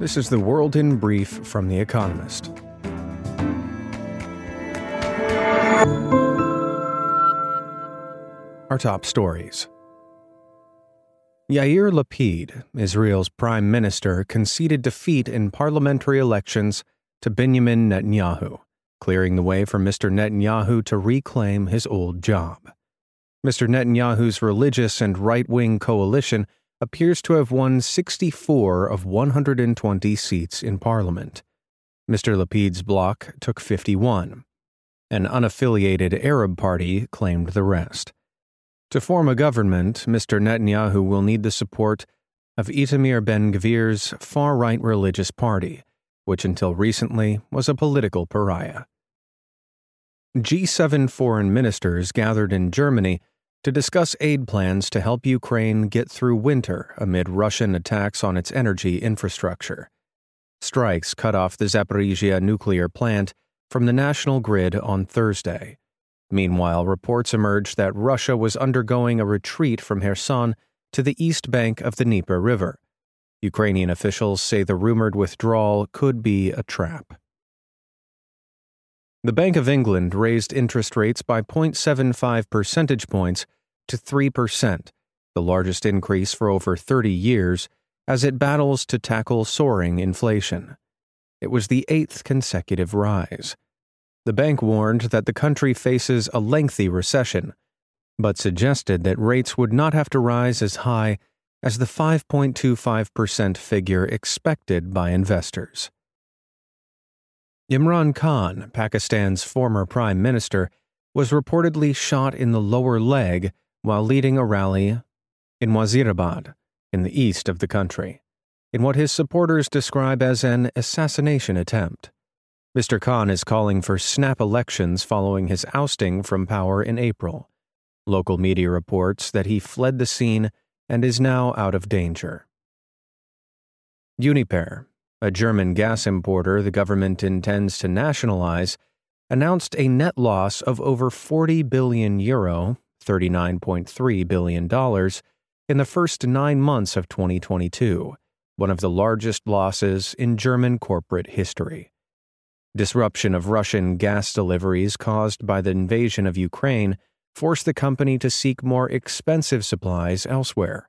This is the World in Brief from The Economist. Our top stories. Yair Lapid, Israel's prime minister, conceded defeat in parliamentary elections to Benjamin Netanyahu, clearing the way for Mr. Netanyahu to reclaim his old job. Mr. Netanyahu's religious and right wing coalition appears to have won 64 of 120 seats in parliament. Mr. Lapid's bloc took 51. An unaffiliated Arab party claimed the rest. To form a government, Mr. Netanyahu will need the support of Itamar Ben Gvir's far right religious party, which until recently was a political pariah. G7 foreign ministers gathered in Germany to discuss aid plans to help Ukraine get through winter amid Russian attacks on its energy infrastructure. Strikes cut off the Zaporizhia nuclear plant from the national grid on Thursday. Meanwhile, reports emerged that Russia was undergoing a retreat from Kherson to the east bank of the Dnieper River. Ukrainian officials say the rumored withdrawal could be a trap. The Bank of England raised interest rates by 0.75 percentage points to 3%, the largest increase for over 30 years, as it battles to tackle soaring inflation. It was the eighth consecutive rise. The bank warned that the country faces a lengthy recession, but suggested that rates would not have to rise as high as the 5.25% figure expected by investors. Imran Khan, Pakistan's former prime minister, was reportedly shot in the lower leg while leading a rally in Wazirabad, in the east of the country, in what his supporters describe as an assassination attempt. Mr. Khan is calling for snap elections following his ousting from power in April. Local media reports that he fled the scene and is now out of danger. Uniper, a German gas importer the government intends to nationalize, announced a net loss of over 40 billion euro, $39.3 billion, in the first nine months of 2022, one of the largest losses in German corporate history. Disruption of Russian gas deliveries caused by the invasion of Ukraine forced the company to seek more expensive supplies elsewhere.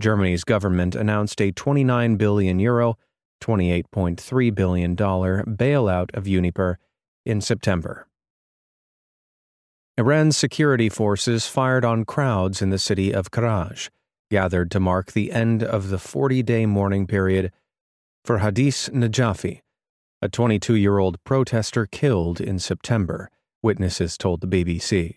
Germany's government announced a 29 billion euro $28.3 billion bailout of Uniper in September. Iran's security forces fired on crowds in the city of Karaj, gathered to mark the end of the 40 day mourning period for Hadis Najafi, a 22 year old protester killed in September, witnesses told the BBC.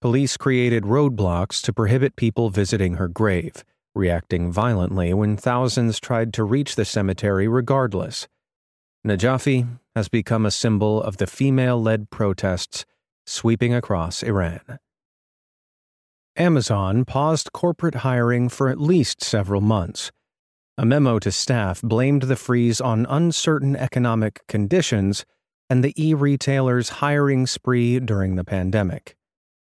Police created roadblocks to prohibit people visiting her grave reacting violently when thousands tried to reach the cemetery regardless. Najafi has become a symbol of the female led protests sweeping across Iran. Amazon paused corporate hiring for at least several months. A memo to staff blamed the freeze on uncertain economic conditions and the e retailer's hiring spree during the pandemic.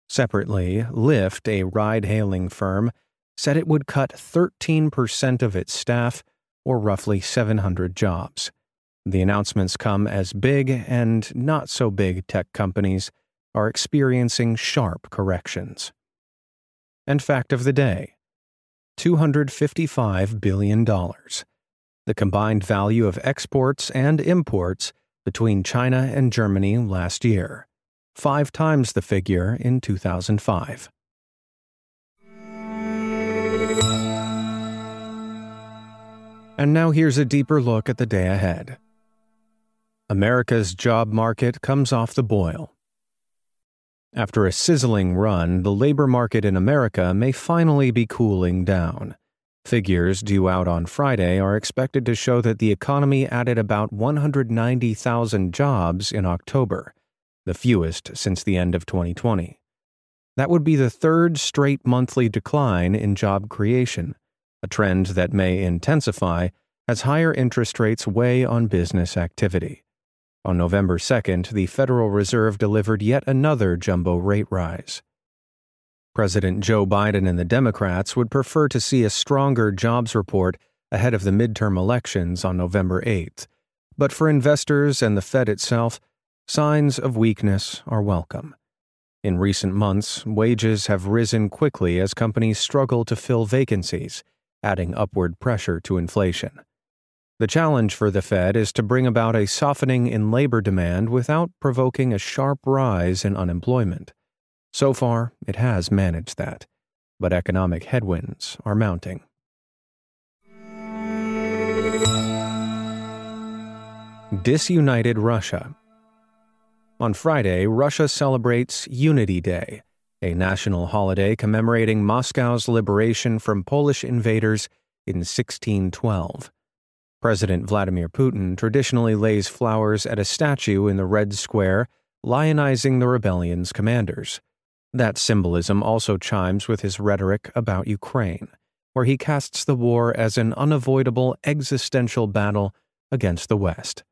Separately, Lyft, a ride hailing firm, said it would cut 13% of its staff, or roughly 700 jobs. The announcements come as big and not so big tech companies are experiencing sharp corrections. And fact of the day $255 billion, the combined value of exports and imports between China and Germany last year, five times the figure in 2005. And now here's a deeper look at the day ahead. America's job market comes off the boil. After a sizzling run, the labor market in America may finally be cooling down. Figures due out on Friday are expected to show that the economy added about 190,000 jobs in October, the fewest since the end of 2020. That would be the third straight monthly decline in job creation a trend that may intensify as higher interest rates weigh on business activity. On November 2nd, the Federal Reserve delivered yet another jumbo rate rise. President Joe Biden and the Democrats would prefer to see a stronger jobs report ahead of the midterm elections on November 8th, but for investors and the Fed itself, signs of weakness are welcome. In recent months, wages have risen quickly as companies struggle to fill vacancies, adding upward pressure to inflation. The challenge for the Fed is to bring about a softening in labor demand without provoking a sharp rise in unemployment. So far, it has managed that, but economic headwinds are mounting. Disunited Russia. On Friday, Russia celebrates Unity Day, a national holiday commemorating Moscow's liberation from Polish invaders in 1612. President Vladimir Putin traditionally lays flowers at a statue in the Red Square, lionizing the rebellion's commanders. That symbolism also chimes with his rhetoric about Ukraine, where he casts the war as an unavoidable existential battle against the West.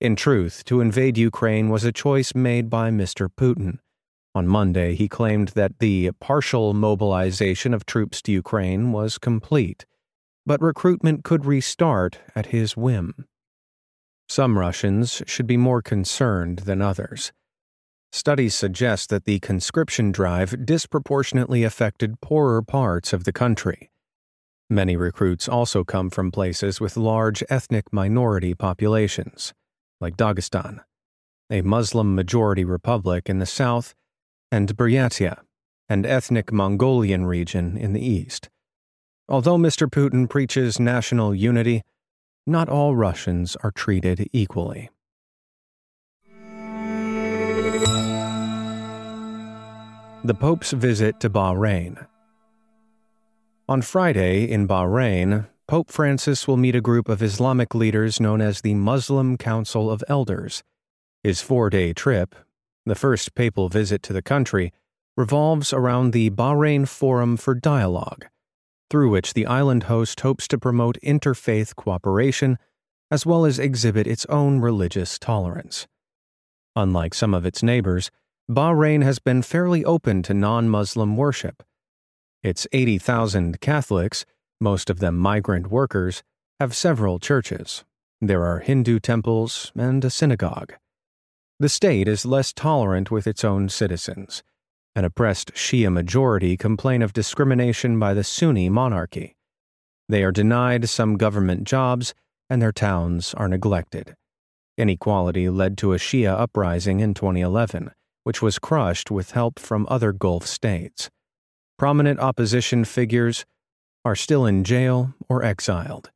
In truth, to invade Ukraine was a choice made by Mr. Putin. On Monday, he claimed that the partial mobilization of troops to Ukraine was complete, but recruitment could restart at his whim. Some Russians should be more concerned than others. Studies suggest that the conscription drive disproportionately affected poorer parts of the country. Many recruits also come from places with large ethnic minority populations like Dagestan, a Muslim majority republic in the south, and Buryatia, an ethnic Mongolian region in the east. Although Mr. Putin preaches national unity, not all Russians are treated equally. The Pope's visit to Bahrain. On Friday in Bahrain, Pope Francis will meet a group of Islamic leaders known as the Muslim Council of Elders. His four day trip, the first papal visit to the country, revolves around the Bahrain Forum for Dialogue, through which the island host hopes to promote interfaith cooperation as well as exhibit its own religious tolerance. Unlike some of its neighbors, Bahrain has been fairly open to non Muslim worship. Its 80,000 Catholics most of them migrant workers, have several churches. There are Hindu temples and a synagogue. The state is less tolerant with its own citizens. An oppressed Shia majority complain of discrimination by the Sunni monarchy. They are denied some government jobs, and their towns are neglected. Inequality led to a Shia uprising in 2011, which was crushed with help from other Gulf states. Prominent opposition figures are still in jail or exiled.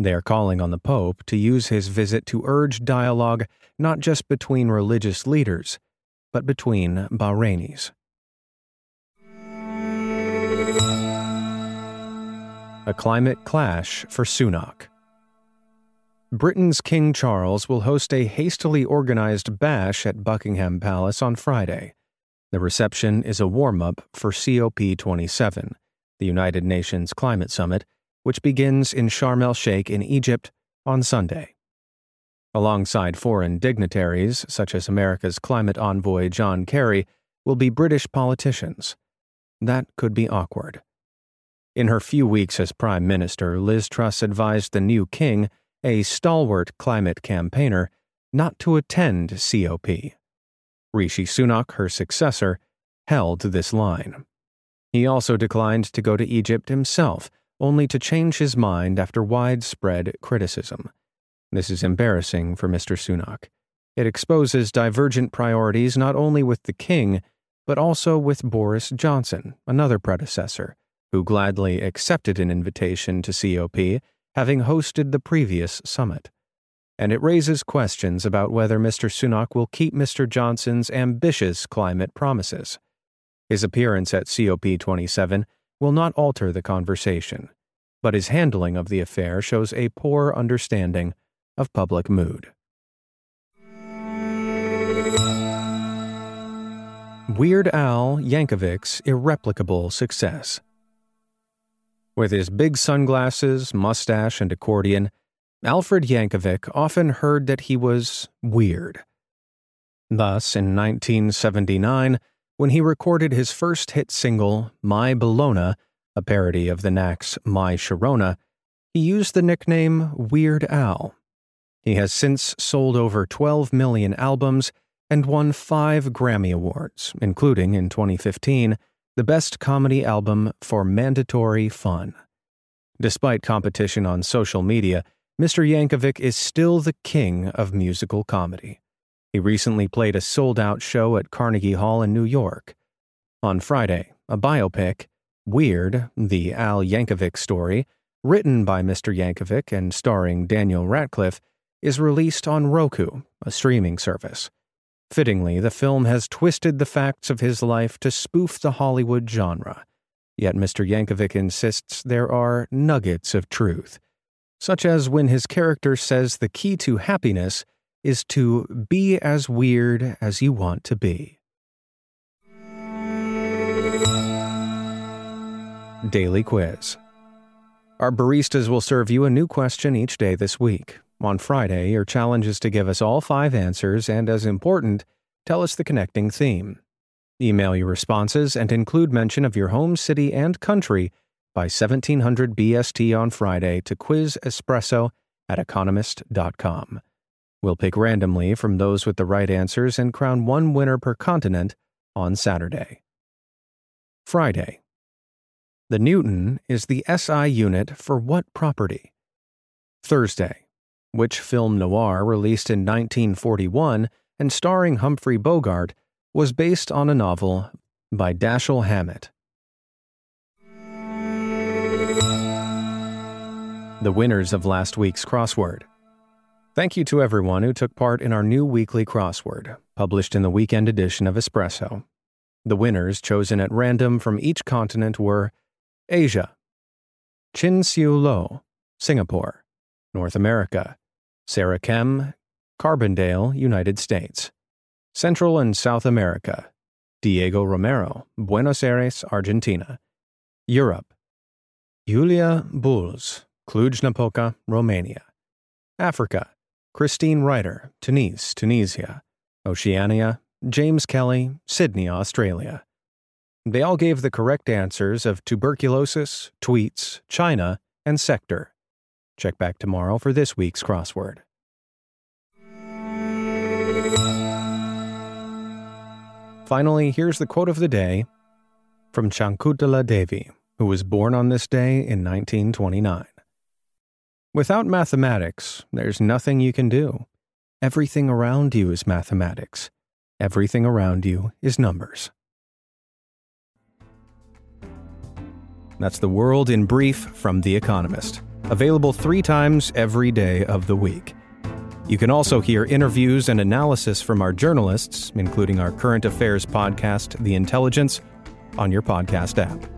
They are calling on the Pope to use his visit to urge dialogue not just between religious leaders, but between Bahrainis. A climate clash for Sunak. Britain's King Charles will host a hastily organized bash at Buckingham Palace on Friday. The reception is a warm up for COP27 the United Nations Climate Summit, which begins in Sharm el Sheikh in Egypt on Sunday. Alongside foreign dignitaries, such as America's climate envoy John Kerry, will be British politicians. That could be awkward. In her few weeks as Prime Minister, Liz Truss advised the new king, a stalwart climate campaigner, not to attend COP. Rishi Sunak, her successor, held this line. He also declined to go to Egypt himself, only to change his mind after widespread criticism. This is embarrassing for Mr. Sunak. It exposes divergent priorities not only with the king, but also with Boris Johnson, another predecessor, who gladly accepted an invitation to COP, having hosted the previous summit. And it raises questions about whether Mr. Sunak will keep Mr. Johnson's ambitious climate promises. His appearance at COP27 will not alter the conversation, but his handling of the affair shows a poor understanding of public mood. Weird Al Yankovic's irreplicable success. With his big sunglasses, mustache, and accordion, Alfred Yankovic often heard that he was weird. Thus, in 1979, when he recorded his first hit single, My Bologna, a parody of the Knack's My Sharona, he used the nickname Weird Al. He has since sold over 12 million albums and won five Grammy Awards, including, in 2015, the Best Comedy Album for Mandatory Fun. Despite competition on social media, Mr. Yankovic is still the king of musical comedy. He recently played a sold out show at Carnegie Hall in New York. On Friday, a biopic, Weird, the Al Yankovic story, written by Mr. Yankovic and starring Daniel Radcliffe, is released on Roku, a streaming service. Fittingly, the film has twisted the facts of his life to spoof the Hollywood genre. Yet Mr. Yankovic insists there are nuggets of truth, such as when his character says the key to happiness is to be as weird as you want to be. Daily Quiz Our baristas will serve you a new question each day this week. On Friday, your challenge is to give us all five answers and, as important, tell us the connecting theme. Email your responses and include mention of your home city and country by 1700 BST on Friday to quizespresso at economist.com. We'll pick randomly from those with the right answers and crown one winner per continent on Saturday. Friday. The Newton is the SI unit for what property? Thursday which film noir released in 1941 and starring Humphrey Bogart, was based on a novel by Dashiell Hammett. The winners of last week's crossword. Thank you to everyone who took part in our new weekly crossword, published in the weekend edition of Espresso. The winners chosen at random from each continent were Asia, Chin Siu Lo, Singapore, North America, Sarah Kem, Carbondale, United States. Central and South America, Diego Romero, Buenos Aires, Argentina. Europe, Julia Bulls, Cluj-Napoca, Romania. Africa, Christine Ryder, Tunis, Tunisia. Oceania, James Kelly, Sydney, Australia. They all gave the correct answers of tuberculosis, tweets, China, and sector. Check back tomorrow for this week's crossword. Finally, here's the quote of the day from Shakuntala Devi, who was born on this day in 1929. Without mathematics, there's nothing you can do. Everything around you is mathematics. Everything around you is numbers. That's the world in brief from The Economist available three times every day of the week. You can also hear interviews and analysis from our journalists, including our current affairs podcast, The Intelligence, on your podcast app.